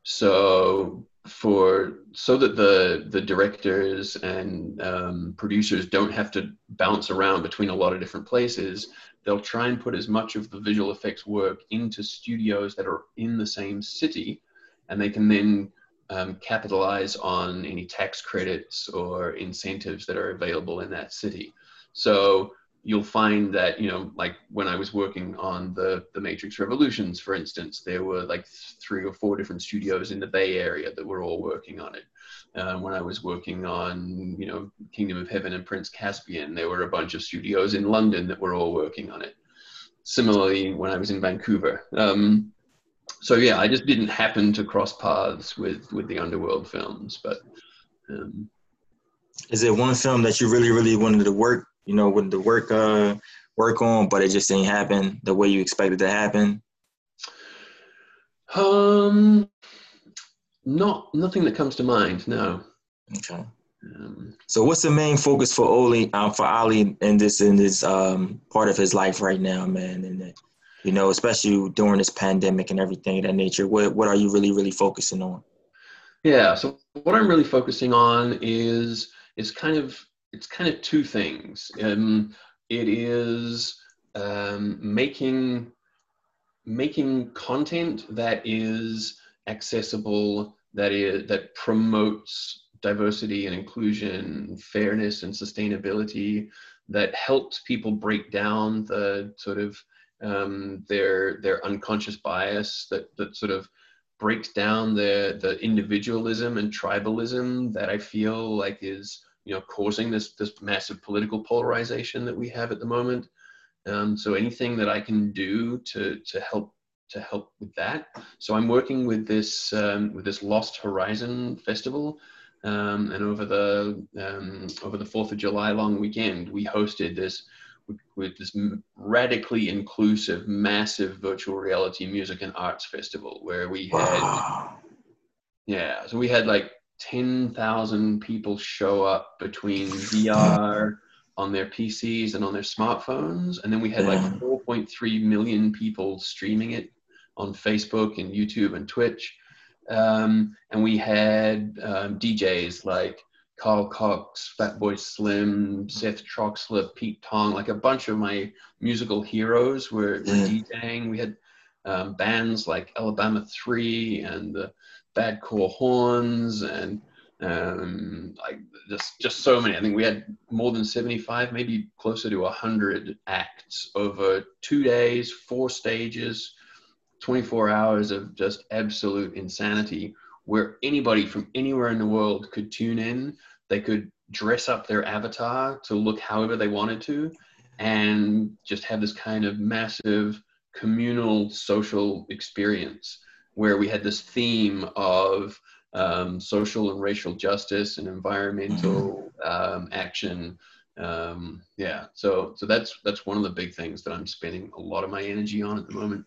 So for so that the the directors and um, producers don't have to bounce around between a lot of different places they'll try and put as much of the visual effects work into studios that are in the same city and they can then um, capitalize on any tax credits or incentives that are available in that city. So you'll find that you know like when i was working on the the matrix revolutions for instance there were like three or four different studios in the bay area that were all working on it. Um, when i was working on you know kingdom of heaven and prince caspian there were a bunch of studios in london that were all working on it. Similarly when i was in vancouver. Um, so yeah i just didn't happen to cross paths with with the underworld films but um, is there one film that you really really wanted to work you know, with the work uh work on, but it just didn't happen the way you expected to happen? Um, not nothing that comes to mind. No. Okay. Um, so, what's the main focus for Ollie um, for Ali in this in this um, part of his life right now, man? And you know, especially during this pandemic and everything of that nature. What what are you really really focusing on? Yeah. So, what I'm really focusing on is is kind of it's kind of two things. Um, it is um, making making content that is accessible, that is that promotes diversity and inclusion, fairness and sustainability, that helps people break down the sort of um, their their unconscious bias that that sort of breaks down the the individualism and tribalism that I feel like is you know, causing this this massive political polarization that we have at the moment. Um, so anything that I can do to to help to help with that. So I'm working with this um, with this Lost Horizon festival, um, and over the um, over the Fourth of July long weekend, we hosted this with this radically inclusive, massive virtual reality music and arts festival where we had, wow. yeah, so we had like 10,000 people show up between VR on their PCs and on their smartphones. And then we had like 4.3 million people streaming it on Facebook and YouTube and Twitch. Um, and we had um, DJs like Carl Cox, Fatboy Slim, Seth Troxler, Pete Tong, like a bunch of my musical heroes were, were DJing. We had um, bands like Alabama 3 and the Bad Core Horns and um, like just just so many. I think we had more than 75, maybe closer to 100 acts over two days, four stages, 24 hours of just absolute insanity where anybody from anywhere in the world could tune in. They could dress up their avatar to look however they wanted to and just have this kind of massive communal social experience where we had this theme of um, social and racial justice and environmental um, action. Um, yeah, so so that's that's one of the big things that I'm spending a lot of my energy on at the moment.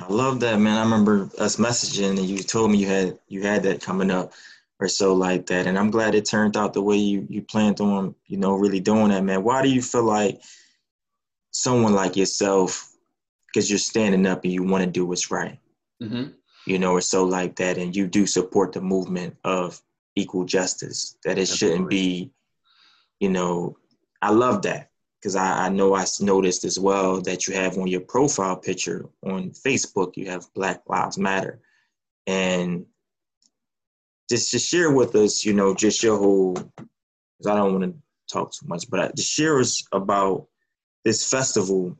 I love that, man. I remember us messaging, and you told me you had you had that coming up or so like that, and I'm glad it turned out the way you you planned on, you know, really doing that, man. Why do you feel like someone like yourself, because you're standing up and you want to do what's right? Mm-hmm. You know, or so like that, and you do support the movement of equal justice. That it Absolutely. shouldn't be, you know, I love that because I, I know I noticed as well that you have on your profile picture on Facebook, you have Black Lives Matter, and just to share with us, you know, just your whole. Because I don't want to talk too much, but just share us about this festival,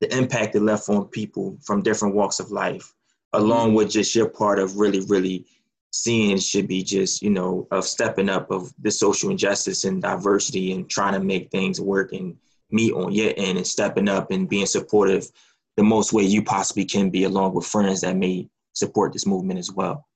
the impact it left on people from different walks of life, along mm-hmm. with just your part of really, really seeing should be just, you know, of stepping up of the social injustice and diversity and trying to make things work and meet on your end and stepping up and being supportive the most way you possibly can be along with friends that may support this movement as well.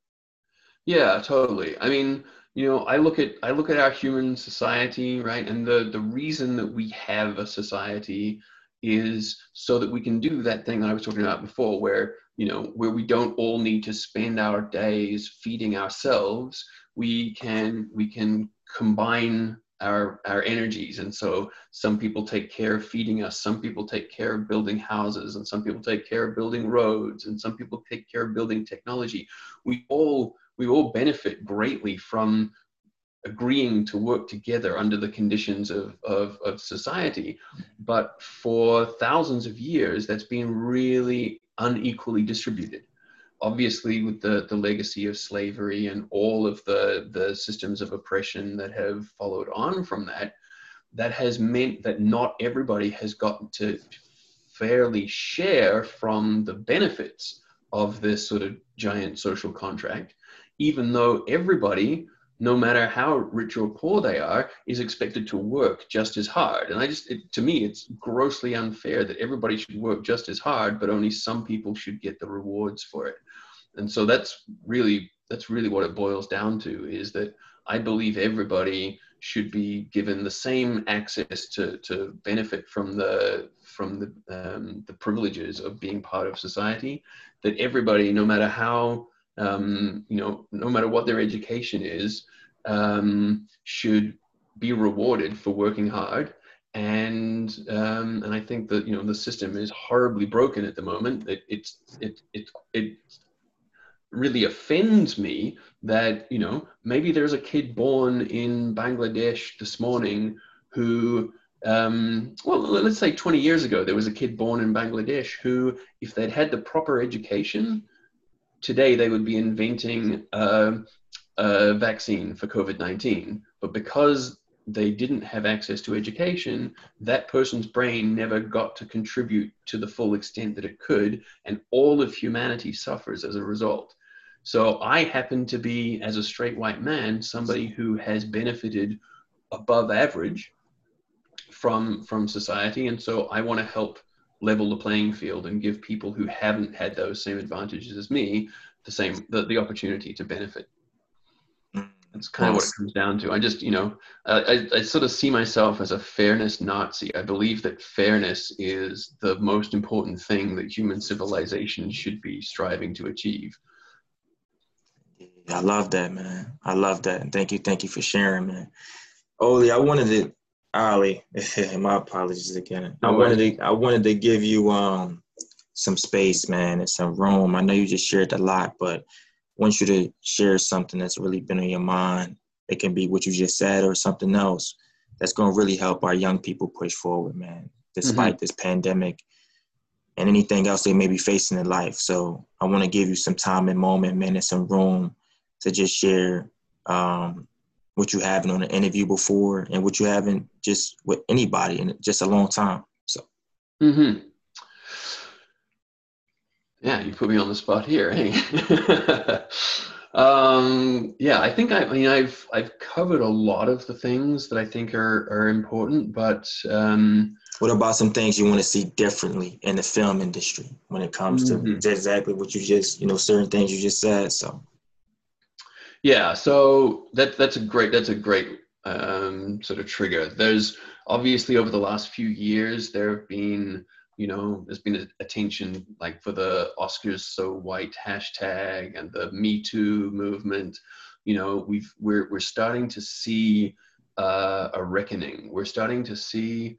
Yeah, totally. I mean, you know, I look at I look at our human society, right? And the the reason that we have a society is so that we can do that thing that I was talking about before, where you know, where we don't all need to spend our days feeding ourselves. We can we can combine our our energies, and so some people take care of feeding us, some people take care of building houses, and some people take care of building roads, and some people take care of building technology. We all we all benefit greatly from agreeing to work together under the conditions of, of, of society. But for thousands of years, that's been really unequally distributed. obviously with the, the legacy of slavery and all of the, the systems of oppression that have followed on from that, that has meant that not everybody has gotten to fairly share from the benefits of this sort of giant social contract, even though everybody no matter how rich or poor they are, is expected to work just as hard. And I just, it, to me, it's grossly unfair that everybody should work just as hard, but only some people should get the rewards for it. And so that's really, that's really what it boils down to is that I believe everybody should be given the same access to, to benefit from the from the um, the privileges of being part of society. That everybody, no matter how um, you know, no matter what their education is, um, should be rewarded for working hard. And um, and I think that you know the system is horribly broken at the moment. It it's it it it really offends me that you know maybe there's a kid born in Bangladesh this morning who um, well, let's say 20 years ago, there was a kid born in Bangladesh who, if they'd had the proper education, today they would be inventing a vaccine for COVID 19. But because they didn't have access to education, that person's brain never got to contribute to the full extent that it could, and all of humanity suffers as a result. So I happen to be, as a straight white man, somebody who has benefited above average from from society, and so I want to help level the playing field and give people who haven't had those same advantages as me the same the, the opportunity to benefit. That's kind of what it comes down to. I just you know I, I sort of see myself as a fairness nazi. I believe that fairness is the most important thing that human civilization should be striving to achieve. I love that man. I love that. And thank you thank you for sharing man. Ollie i wanted to Ali, *laughs* my apologies again. I wanted to I wanted to give you um some space, man, and some room. I know you just shared a lot, but I want you to share something that's really been on your mind. It can be what you just said or something else that's going to really help our young people push forward, man, despite mm-hmm. this pandemic and anything else they may be facing in life. So I want to give you some time and moment, man, and some room to just share um, what you haven't on an interview before and what you haven't just with anybody in just a long time. So. Mm-hmm. Yeah, you put me on the spot here. Hey. *laughs* um, yeah, I think I, I, mean I've I've covered a lot of the things that I think are are important, but um, what about some things you want to see differently in the film industry when it comes mm-hmm. to exactly what you just you know certain things you just said? So yeah, so that that's a great that's a great um, sort of trigger. There's obviously over the last few years there have been you know there's been attention like for the Oscars so white hashtag and the Me Too movement. You know we've we're we're starting to see uh, a reckoning. We're starting to see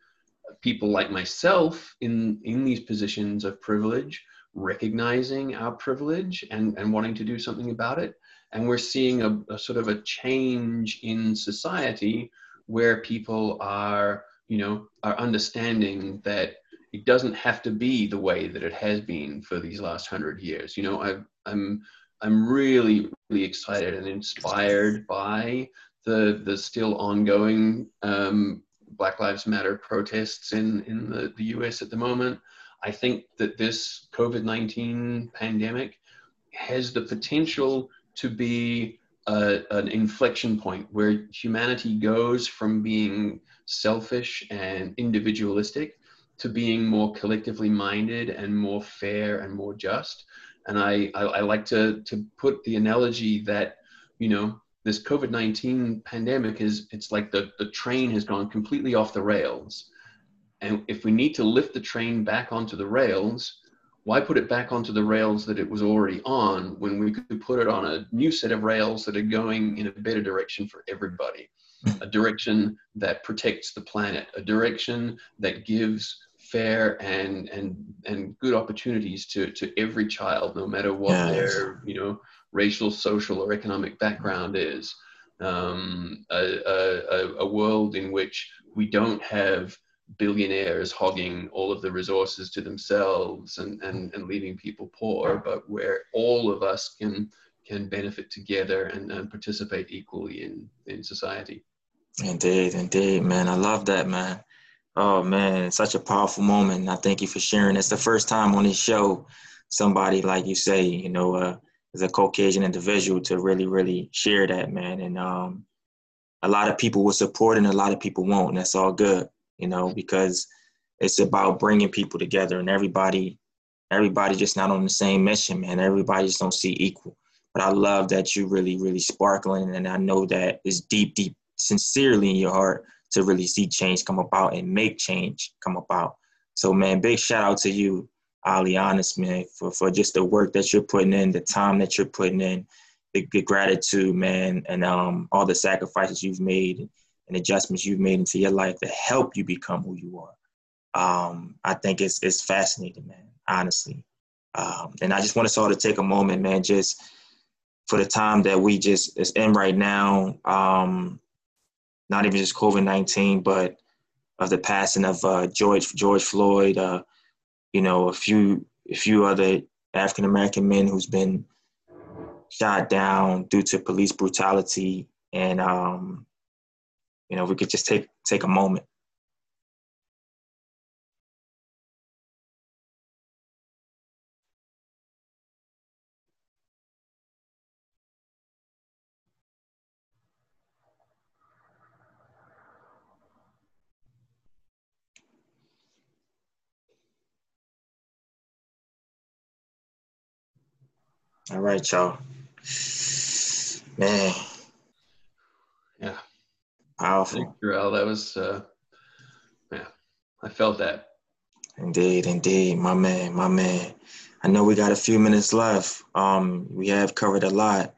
people like myself in in these positions of privilege recognizing our privilege and and wanting to do something about it and we're seeing a, a sort of a change in society where people are, you know, are understanding that it doesn't have to be the way that it has been for these last hundred years. You know, i I'm, I'm really, really excited and inspired by the the still ongoing um, Black Lives Matter protests in in the, the U.S. at the moment. I think that this COVID nineteen pandemic has the potential to be a, an inflection point where humanity goes from being selfish and individualistic to being more collectively minded and more fair and more just. And I, I, I like to, to put the analogy that, you know, this COVID-19 pandemic is, it's like the, the train has gone completely off the rails. And if we need to lift the train back onto the rails, why put it back onto the rails that it was already on when we could put it on a new set of rails that are going in a better direction for everybody? A direction that protects the planet, a direction that gives fair and and and good opportunities to to every child, no matter what yes. their you know racial, social, or economic background is. Um, a, a, a world in which we don't have billionaires hogging all of the resources to themselves and, and, and leaving people poor, but where all of us can can benefit together and, and participate equally in, in society. Indeed, indeed, man. I love that, man. Oh man, such a powerful moment. I thank you for sharing. It's the first time on this show somebody like you say, you know, uh, as a Caucasian individual to really, really share that, man. And um, a lot of people will support and a lot of people won't. And that's all good, you know, because it's about bringing people together and everybody, everybody just not on the same mission, man. Everybody just don't see equal. But I love that you really, really sparkling. And I know that it's deep, deep, sincerely in your heart to really see change come about and make change come about. So, man, big shout out to you Ali Honest, man, for, for just the work that you're putting in, the time that you're putting in, the, the gratitude, man, and um, all the sacrifices you've made and adjustments you've made into your life to help you become who you are. Um, I think it's it's fascinating, man, honestly. Um, and I just want us all to take a moment, man, just for the time that we just is in right now. Um, not even just COVID nineteen, but of the passing of uh, George George Floyd, uh, you know, a few a few other African American men who's been shot down due to police brutality, and um, you know, we could just take take a moment. All right, y'all. Man. Powerful. Thanks, That was, uh, yeah, I felt that. Indeed, indeed, my man, my man. I know we got a few minutes left. Um, we have covered a lot.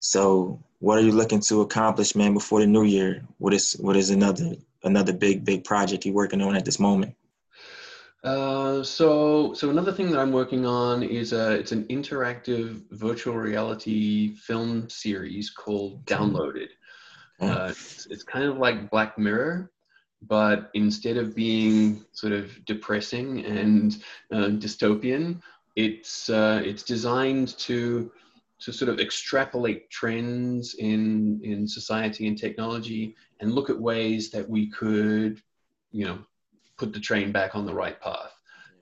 So, what are you looking to accomplish, man, before the new year? What is what is another another big big project you're working on at this moment? Uh, so, so another thing that I'm working on is a, it's an interactive virtual reality film series called Downloaded. Uh, it's, it's kind of like Black Mirror, but instead of being sort of depressing and uh, dystopian, it's uh, it's designed to to sort of extrapolate trends in in society and technology and look at ways that we could, you know, put the train back on the right path.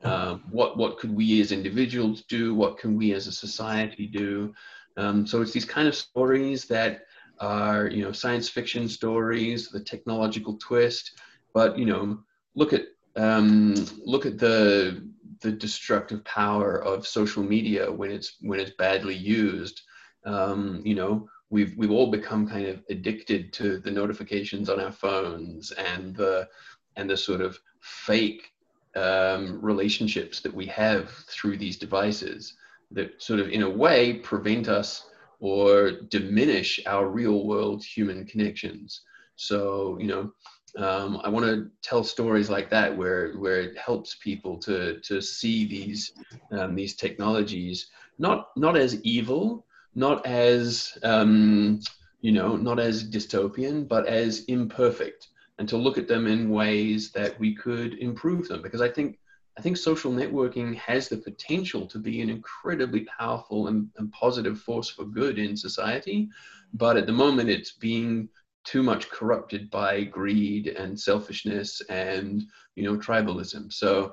Um, what what could we as individuals do? What can we as a society do? Um, so it's these kind of stories that are you know science fiction stories, the technological twist, but you know look at um, look at the the destructive power of social media when it's when it's badly used. Um, you know we've we've all become kind of addicted to the notifications on our phones and the and the sort of fake um, relationships that we have through these devices that sort of in a way prevent us or diminish our real world human connections. So you know um, i want to tell stories like that where where it helps people to to see these um, these technologies not not as evil not as um, you know not as dystopian but as imperfect and to look at them in ways that we could improve them. Because i think i think social networking has the potential to be an incredibly powerful and, and positive force for good in society but at the moment it's being too much corrupted by greed and selfishness and you know tribalism so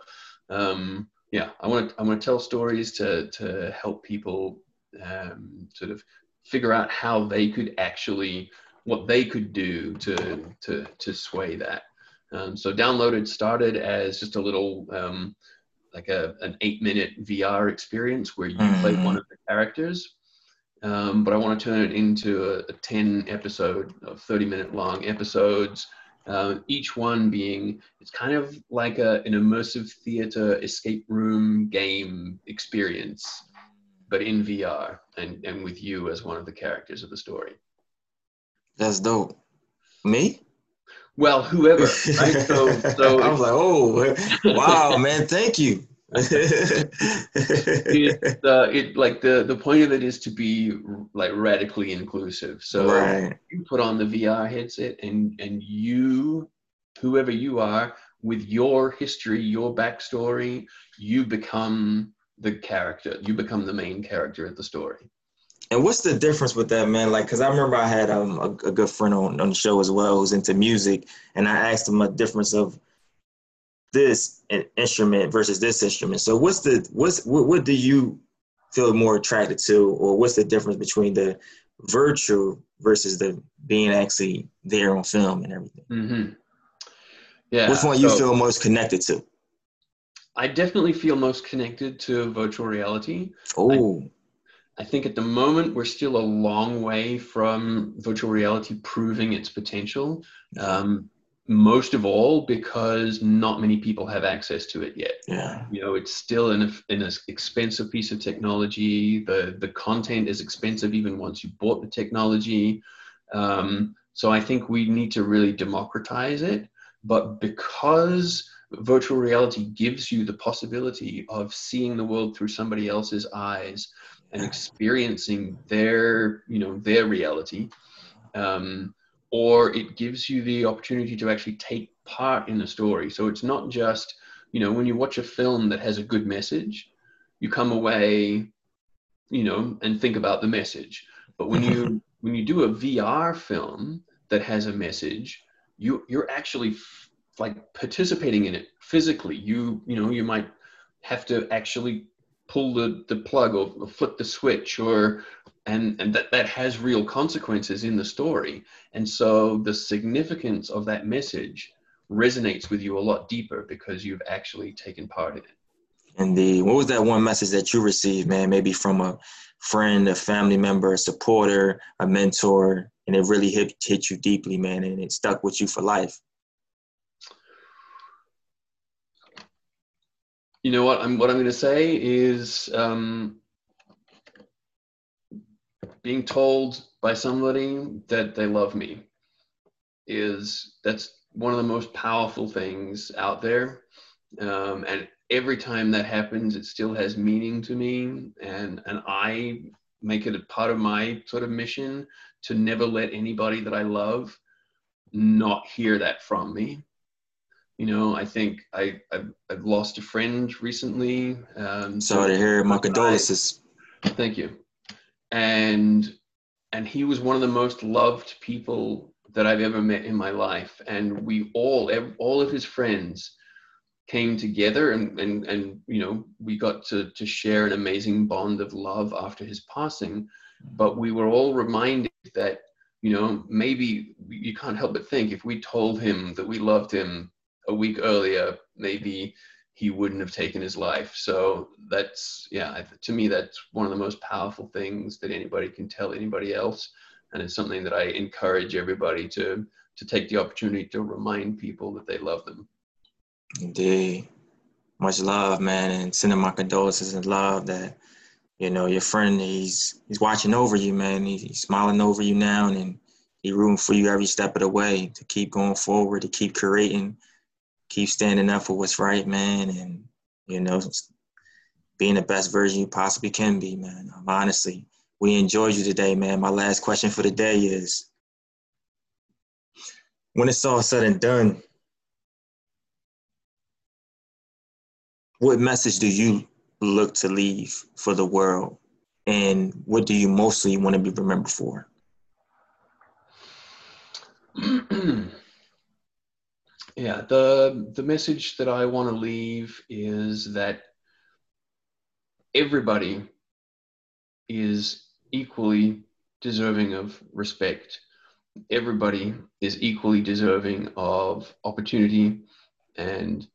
um, yeah i want to i want to tell stories to to help people um, sort of figure out how they could actually what they could do to to to sway that. Um, so downloaded started as just a little um, like a an eight minute VR experience where you mm-hmm. play one of the characters. Um, but I want to turn it into a, a 10 episode of 30 minute long episodes. Uh, each one being it's kind of like a, an immersive theater escape room game experience, but in VR and, and with you as one of the characters of the story. That's dope. Me? Well, whoever. Right? So, *laughs* so I was like, oh, wow, *laughs* man, thank you. it, uh, it like the the point of it is to be like radically inclusive. So right. you put on the VR headset and and you, whoever you are, with your history, your backstory, you become the character. You become the main character of the story. And what's the difference with that, man? Like, cause I remember I had um, a, a, good friend on, on the show as well who's into music, and I asked him a difference of this instrument versus this instrument. So, what's the what's what, what do you feel more attracted to, or what's the difference between the virtual versus the being actually there on film and everything? Mm-hmm. Yeah. Which one so, you feel most connected to? I definitely feel most connected to virtual reality. Oh. I think at the moment we're still a long way from virtual reality proving its potential. Um, most of all because not many people have access to it yet. Yeah. You know, it's still an, an expensive piece of technology. The the content is expensive even once you bought the technology. Um, so I think we need to really democratize it. But because virtual reality gives you the possibility of seeing the world through somebody else's eyes and experiencing their you know their reality um, or it gives you the opportunity to actually take part in the story. So it's not just you know when you watch a film that has a good message you come away you know and think about the message. But when you *laughs* when you do a vr film that has a message you you're actually f- like participating in it physically. You you know you might have to actually pull the, the plug or, flip the switch or and and that that has real consequences in the story. And so the significance of that message resonates with you a lot deeper because you've actually taken part in it. Indeed what was that one message that you received man? Maybe from a friend a family member a supporter a mentor and it really hit, hit you deeply man and it stuck with you for life you know what I'm what I'm going to say is um, being told by somebody that they love me is that's one of the most powerful things out there. Um, and every time that happens it still has meaning to me. And and i make it a part of my sort of mission to never let anybody that i love not hear that from me you know, I think I I've, I've lost a friend recently. Um, Sorry to hear. My condolences. Thank you. And and he was one of the most loved people that I've ever met in my life. And we all all of his friends came together and and and you know we got to to share an amazing bond of love after his passing but we were all reminded that you know maybe you can't help but think if we told him that we loved him a week earlier, maybe he wouldn't have taken his life. So that's, yeah, to me, that's one of the most powerful things that anybody can tell anybody else. And it's something that I encourage everybody to, to take the opportunity to remind people that they love them. Indeed. Much love, man, and sending my condolences and love that, you know, your friend, he's he's watching over you, man. He's, smiling over you now and he's rooting for you every step of the way to keep going forward, to keep creating keep standing up for what's right, man, and you know, being the best version you possibly can be, man. Um, honestly, we enjoyed you today, man. My last question for the day is when it's all said and done, what message do you look to leave for the world? And what do you mostly want to be remembered for? *clears throat* Yeah, the the message that I want to leave is that everybody is equally deserving of respect. Everybody is equally deserving of opportunity and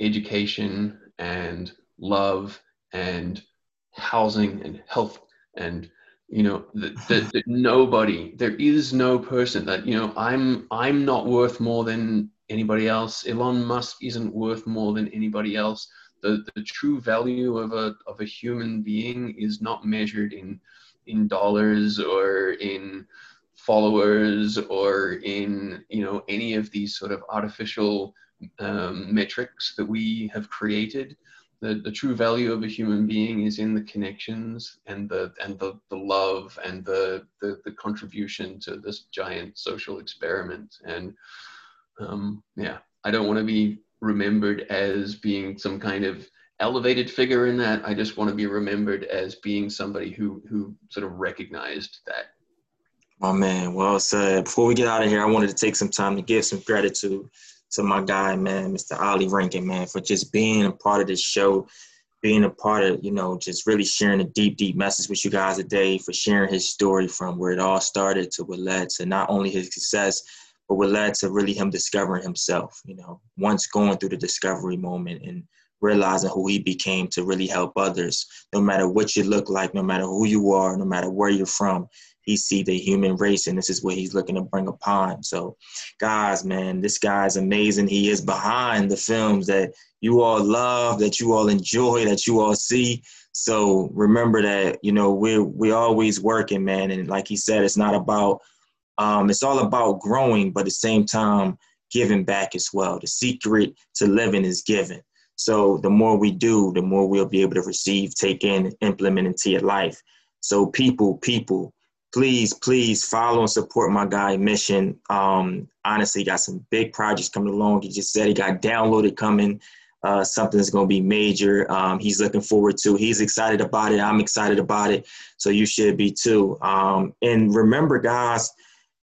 education and love and housing and health and you know that, nobody there is no person that you know i'm i'm not worth more than anybody else. Elon Musk isn't worth more than anybody else. The, the true value of a, of a human being is not measured in, in dollars or in followers or in you know any of these sort of artificial um, metrics that we have created. The, the true value of a human being is in the connections and the and the, the love and the, the the contribution to this giant social experiment and um, yeah, I don't want to be remembered as being some kind of elevated figure in that. I just want to be remembered as being somebody who who sort of recognized that. My man, well said. Before we get out of here, I wanted to take some time to give some gratitude to my guy, man, Mr. Ali Rankin, man, for just being a part of this show, being a part of, you know, just really sharing a deep, deep message with you guys today, for sharing his story from where it all started to what led to not only his success, but what led to really him discovering himself, you know, once going through the discovery moment and realizing who he became to really help others, no matter what you look like, no matter who you are, no matter where you're from he see the human race and this is what he's looking to bring upon. So guys man this guy's amazing. He is behind the films that you all love that you all enjoy that you all see. So remember that you know we're we always working man. And like he said it's not about um, it's all about growing but at the same time giving back as well the secret to living is giving so the more we do the more we'll be able to receive take in implement into your life so people people please, please follow and support my guy Mission. Um, honestly, got some big projects coming along. He just said he got downloaded coming. Uh, something that's going to be major. Um, he's looking forward to. He's excited about it. I'm excited about it. So you should be too. Um, and remember, guys,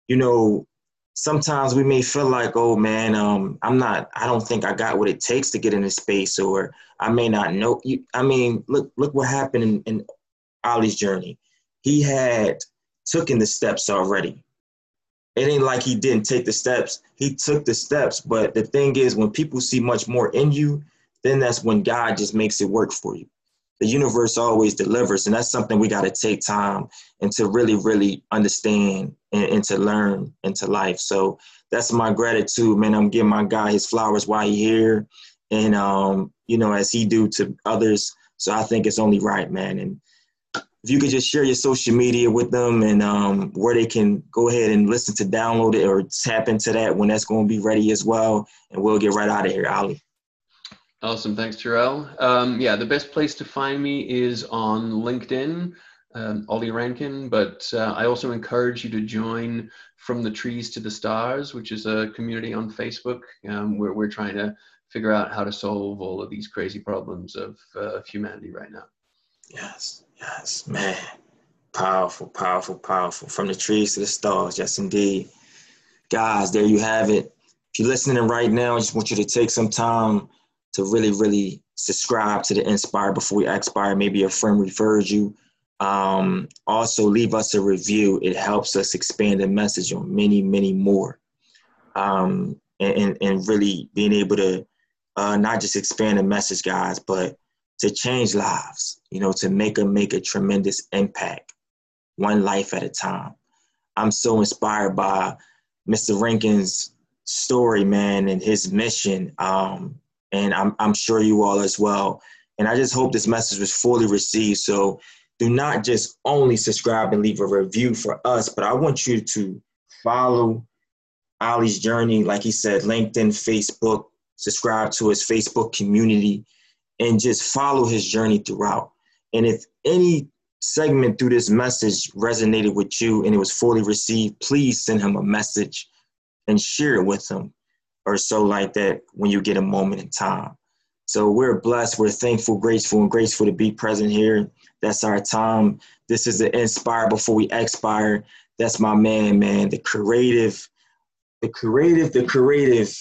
you know, sometimes we may feel like, oh man, um, I'm not. I don't think I got what it takes to get into space, or I may not know. You, I mean, look, look what happened in, in Ollie's journey. He had taken the steps already. It ain't like he didn't take the steps. He took the steps. But the thing is, when people see much more in you, then that's when God just makes it work for you. The universe always delivers, and that's something we got to take time and to really, really understand and, and, to learn into life. So that's my gratitude, man. I'm giving my guy his flowers while he here, and um, you know, as he do to others. So I think it's only right, man. And if you could just share your social media with them and um, where they can go ahead and listen to download it or tap into that when that's going to be ready as well. And we'll get right out of here, Ollie. Awesome. Thanks, Terrell. Um, yeah, the best place to find me is on LinkedIn, um, Ollie Rankin. But uh, I also encourage you to join From the Trees to the Stars, which is a community on Facebook um, where we're trying to figure out how to solve all of these crazy problems of, uh, of humanity right now. Yes. Yes, man. Powerful, powerful, powerful. From the trees to the stars. Yes, indeed. Guys, there you have it. If you're listening right now, I just want you to take some time to really, really subscribe to the Inspire Before We Expire. Maybe a friend refers you. Um, also, leave us a review. It helps us expand the message on many, many more. Um, and, and, really being able to uh, not just expand the message, guys, but to change lives, you know, to make a make a tremendous impact, one life at a time. I'm so inspired by Mr. Rankin's story, man, and his mission. Um, and I'm I'm sure you all as well. And I just hope this message was fully received. So do not just only subscribe and leave a review for us, but I want you to follow Ollie's journey, like he said, LinkedIn, Facebook, subscribe to his Facebook community and just follow his journey throughout. And if any segment through this message resonated with you and it was fully received, please send him a message and share it with him or so like that when you get a moment in time. So we're blessed, we're thankful, grateful, and grateful to be present here. That's our time. This is the Inspire Before We Expire. That's my man, man, the creative, the creative, the creative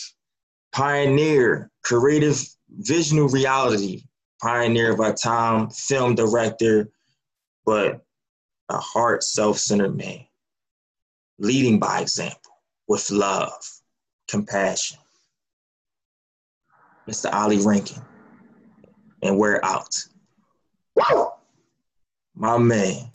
pioneer, creative visional reality, pioneer of our time, film director, but a heart self-centered man, leading by example with love, compassion. Mr. Ollie Rankin, and we're out. My man.